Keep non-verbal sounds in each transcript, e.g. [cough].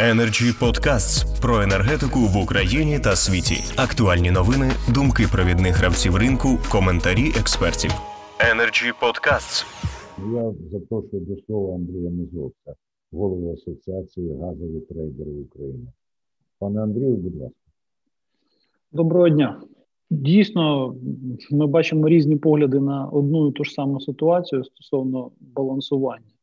Energy Podcasts про енергетику в Україні та світі. Актуальні новини, думки провідних гравців ринку, коментарі експертів. Energy Podcasts. Я запрошую до слова Андрія Мизовця, голову Асоціації газові трейдери України. Пане Андрію, будь ласка. Доброго дня. Дійсно, ми бачимо різні погляди на одну і ту ж саму ситуацію стосовно балансування.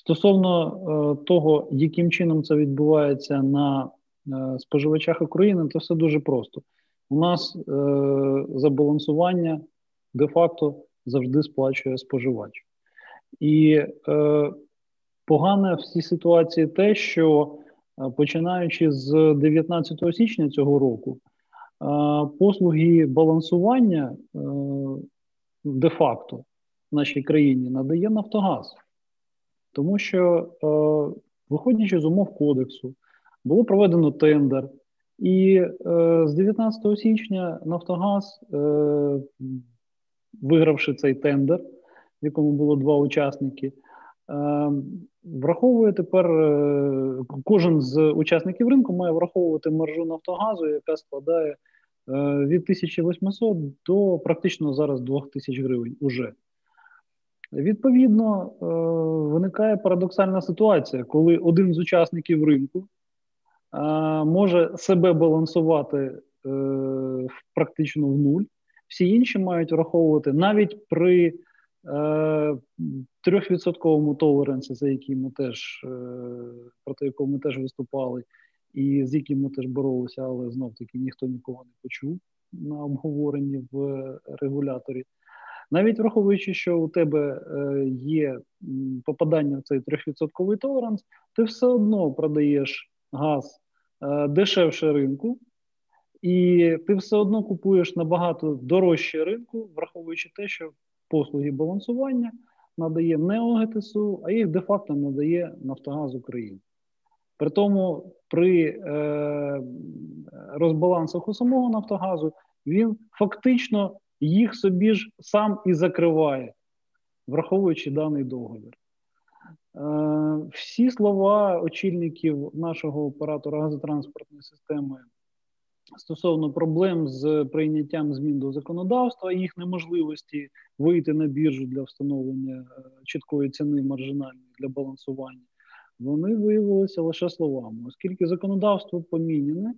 Стосовно е, того, яким чином це відбувається на е, споживачах України, то все дуже просто. У нас е, забалансування де-факто завжди сплачує споживач. І е, погане в цій ситуації те, що починаючи з 19 січня цього року, е, послуги балансування е, де-факто в нашій країні надає Нафтогаз. Тому що, е, виходячи з умов кодексу, було проведено тендер, і е, з 19 січня Нафтогаз, е, вигравши цей тендер, в якому було два учасники, е, враховує тепер е, кожен з учасників ринку має враховувати маржу Нафтогазу, яка складає е, від 1800 до практично зараз 2000 гривень уже. Відповідно, е, виникає парадоксальна ситуація, коли один з учасників ринку е, може себе балансувати е, практично в нуль, всі інші мають враховувати навіть при трьохвідсотковому толерансі, за яким ми теж проти якого ми теж виступали, і з яким ми теж боролися, але знов таки ніхто нікого не почув на обговоренні в регуляторі. Навіть враховуючи, що у тебе е, є попадання в цей 3% толеранс, ти все одно продаєш газ е, дешевше ринку, і ти все одно купуєш набагато дорожче ринку, враховуючи те, що послуги балансування надає не ОГТСУ, а їх де-факто надає Нафтогаз України. При тому при е, розбалансах у самого Нафтогазу він фактично їх собі ж сам і закриває, враховуючи даний договір. Е, всі слова очільників нашого оператора газотранспортної системи стосовно проблем з прийняттям змін до законодавства, їх неможливості вийти на біржу для встановлення е, чіткої ціни маржинальної для балансування, вони виявилися лише словами, оскільки законодавство поміняне.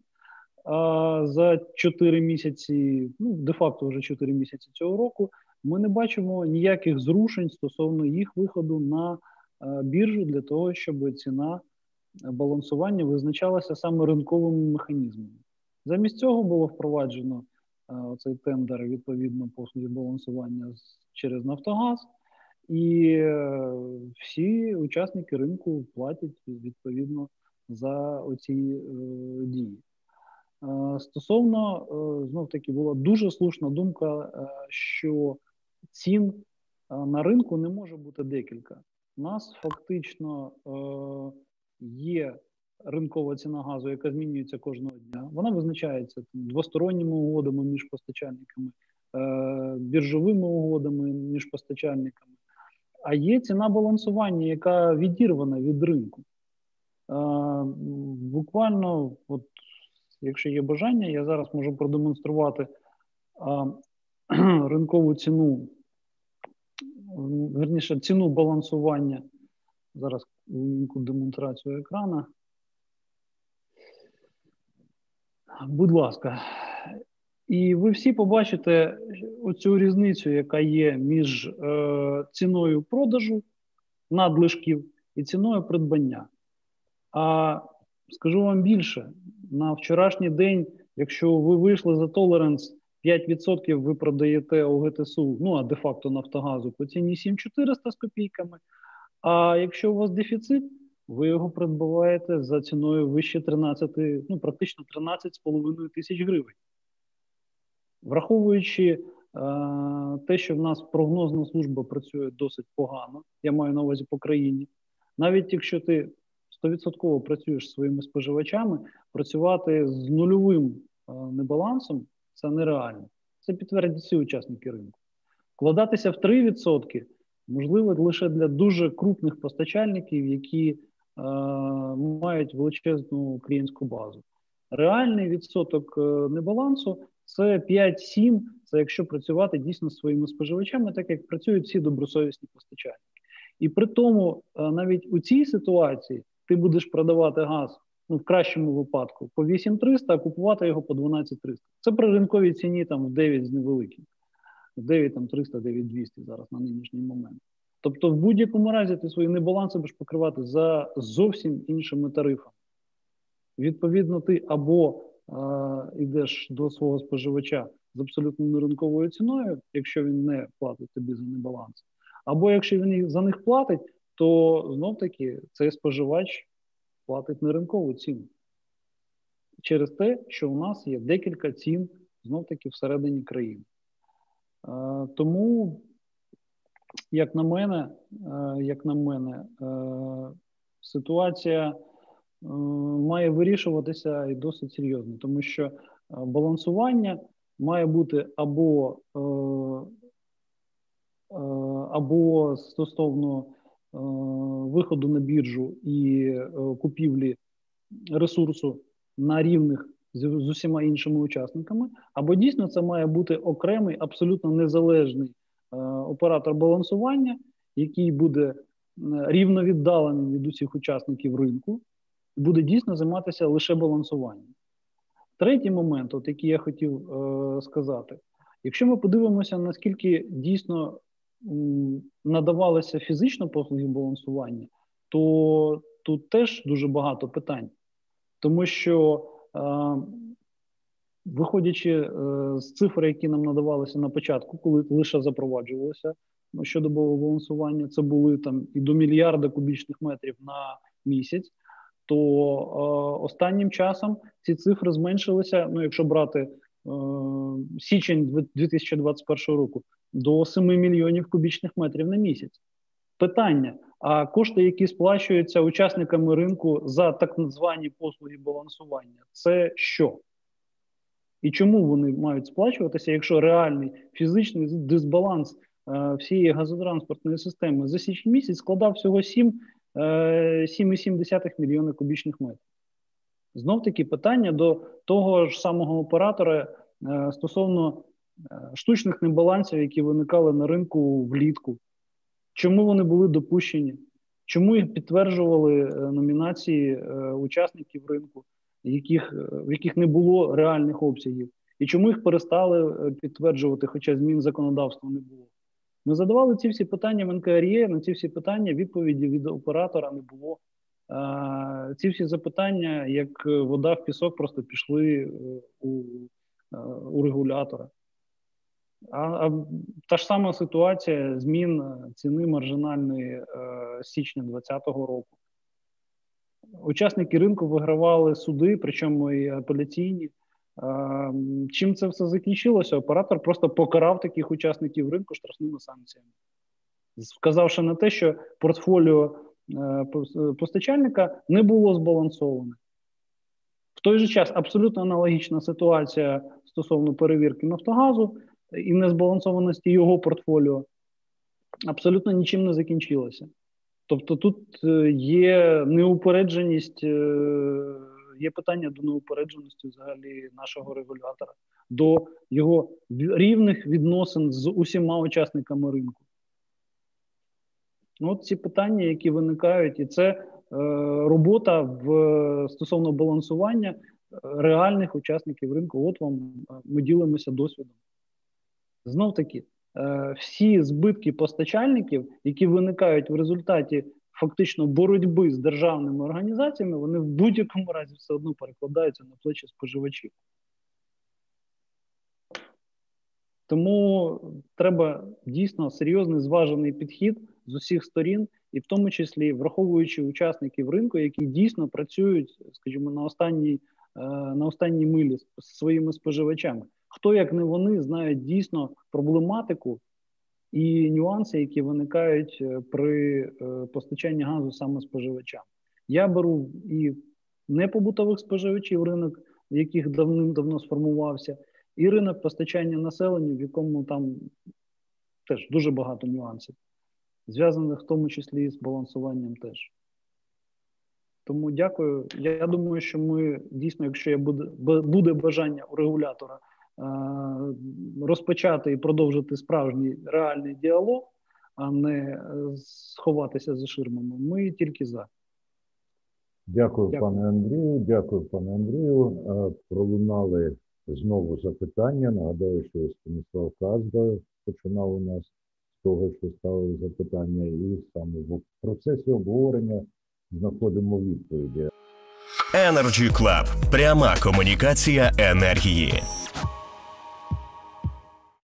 А за 4 місяці, ну де-факто вже 4 місяці цього року, ми не бачимо ніяких зрушень стосовно їх виходу на біржу для того, щоб ціна балансування визначалася саме ринковими механізмами. Замість цього було впроваджено цей тендер відповідно послуги балансування через Нафтогаз, і е, всі учасники ринку платять відповідно за оці е, дії. Е, стосовно е, знов таки була дуже слушна думка, е, що цін на ринку не може бути декілька. У нас фактично є ринкова ціна газу, яка змінюється кожного дня. Вона визначається двосторонніми угодами між постачальниками, біржовими угодами між постачальниками. А є ціна балансування, яка відірвана від ринку. Буквально от Якщо є бажання, я зараз можу продемонструвати а, [clears throat] ринкову ціну, верніше ціну балансування. Зараз демонстрацію екрана. Будь ласка, і ви всі побачите оцю різницю, яка є між е, ціною продажу надлишків і ціною придбання. А скажу вам більше: на вчорашній день, якщо ви вийшли за толеранс 5% ви продаєте ОГТСУ, ну а де-факто Нафтогазу по ціні 7400 з копійками. А якщо у вас дефіцит, ви його придбаваєте за ціною вище 13, ну практично 13,5 тисяч гривень. Враховуючи е, те, що в нас прогнозна служба працює досить погано, я маю на увазі по країні, навіть якщо ти 100% працюєш своїми споживачами, працювати з нульовим е, небалансом це нереально. Це підтвердять всі учасники ринку. Вкладатися в 3% можливо лише для дуже крупних постачальників, які мають величезну клієнтську базу. Реальний відсоток небалансу це 5-7, це якщо працювати дійсно своїми споживачами, так як працюють всі добросовісні постачальники. І при тому, навіть у цій ситуації ти будеш продавати газ ну, в кращому випадку по 8300, а купувати його по 12300. Це при ринковій ціні там в 9 з невеликим. 9 там 300, 9 200 зараз на нинішній момент. Тобто, в будь-якому разі ти свої небаланси будеш покривати за зовсім іншими тарифами. Відповідно, ти або йдеш до свого споживача з абсолютно неринковою ціною, якщо він не платить тобі за небаланс, або якщо він за них платить, то знов таки цей споживач платить неринкову ціну. Через те, що у нас є декілька цін знов таки всередині країни. Е, тому, як на мене, е, як на мене, е, ситуація має вирішуватися і досить серйозно, тому що балансування має бути або або стосовно виходу на біржу і купівлі ресурсу на рівних з, усіма іншими учасниками, або дійсно це має бути окремий, абсолютно незалежний е, оператор балансування, який буде е, рівно віддалений від усіх учасників ринку, і буде дійсно займатися лише балансуванням. Третій момент, от який я хотів е, сказати, якщо ми подивимося, наскільки дійсно м, надавалися фізично послуги балансування, то тут теж дуже багато питань, тому що Виходячи е, з цифр, які нам надавалися на початку, коли лише запроваджувалося щодо балансування, це були там і до мільярда кубічних метрів на місяць, то е, останнім часом ці цифри зменшилися. Ну, якщо брати е, січень 2021 року, до 7 мільйонів кубічних метрів на місяць. Питання: а кошти, які сплачуються учасниками ринку за так звані послуги балансування, це що? І чому вони мають сплачуватися, якщо реальний фізичний дисбаланс е, всієї газотранспортної системи за січень місяць складав всього 7, е, 7,7 мільйона кубічних метрів? Знов таки питання до того ж самого оператора е, стосовно штучних небалансів, які виникали на ринку влітку. Чому вони були допущені? Чому їх підтверджували е, номінації е, учасників ринку, яких, е, в яких не було реальних обсягів? І чому їх перестали підтверджувати, хоча змін законодавства не було? Ми задавали ці всі питання в НКРЄ, на ці всі питання відповіді від оператора не було. Ці всі запитання, як вода в пісок, просто пішли у, у регулятора. А, та ж сама ситуація змін е, ціни маржинальної е, січня 2020 року. Учасники ринку вигравали суди, причому і апеляційні. Чим це все закінчилося? Оператор просто покарав таких учасників ринку штрафними санкціями, вказавши на те, що портфоліо е, постачальника не було збалансоване. В той же час абсолютно аналогічна ситуація стосовно перевірки Нафтогазу і незбалансованості його портфоліо абсолютно нічим не закінчилося. Тобто тут е, є неупередженість, е, є питання до неупередженості взагалі нашого регулятора, до його рівних відносин з усіма учасниками ринку. Ну, от ці питання, які виникають, і це е, робота в стосовно балансування е, реальних учасників ринку. От вам ми ділимося досвідом. Знов таки, е, всі збитки постачальників, які виникають в результаті фактично боротьби з державними організаціями, вони в будь-якому разі все одно перекладаються на плечі споживачів. Тому треба дійсно серйозний зважений підхід з усіх сторін, і в тому числі враховуючи учасників ринку, які дійсно працюють, скажімо, на останній е, на останній милі з своїми споживачами. Хто як не вони знають дійсно проблематику і нюанси, які виникають е, при е, постачанні газу саме споживачам. Я беру і непобутових споживачів ринок, яких давним-давно сформувався, і ринок постачання населення, в якому там теж дуже багато нюансів, зв'язаних в тому числі з балансуванням теж. Тому дякую. Я думаю, що ми дійсно, якщо є буде, буде бажання у регулятора розпочати і продовжити справжній реальний діалог, а не е, сховатися за ширмами, ми тільки за. Дякую, Дякую. пане Андрію. Дякую, пане Андрію. Е, Пролунали знову запитання. Нагадаю, що Станіслав Казда починав у нас з того, що ставив запитання, і саме в процесі обговорення знаходимо відповіді. Energy Club. Пряма комунікація енергії.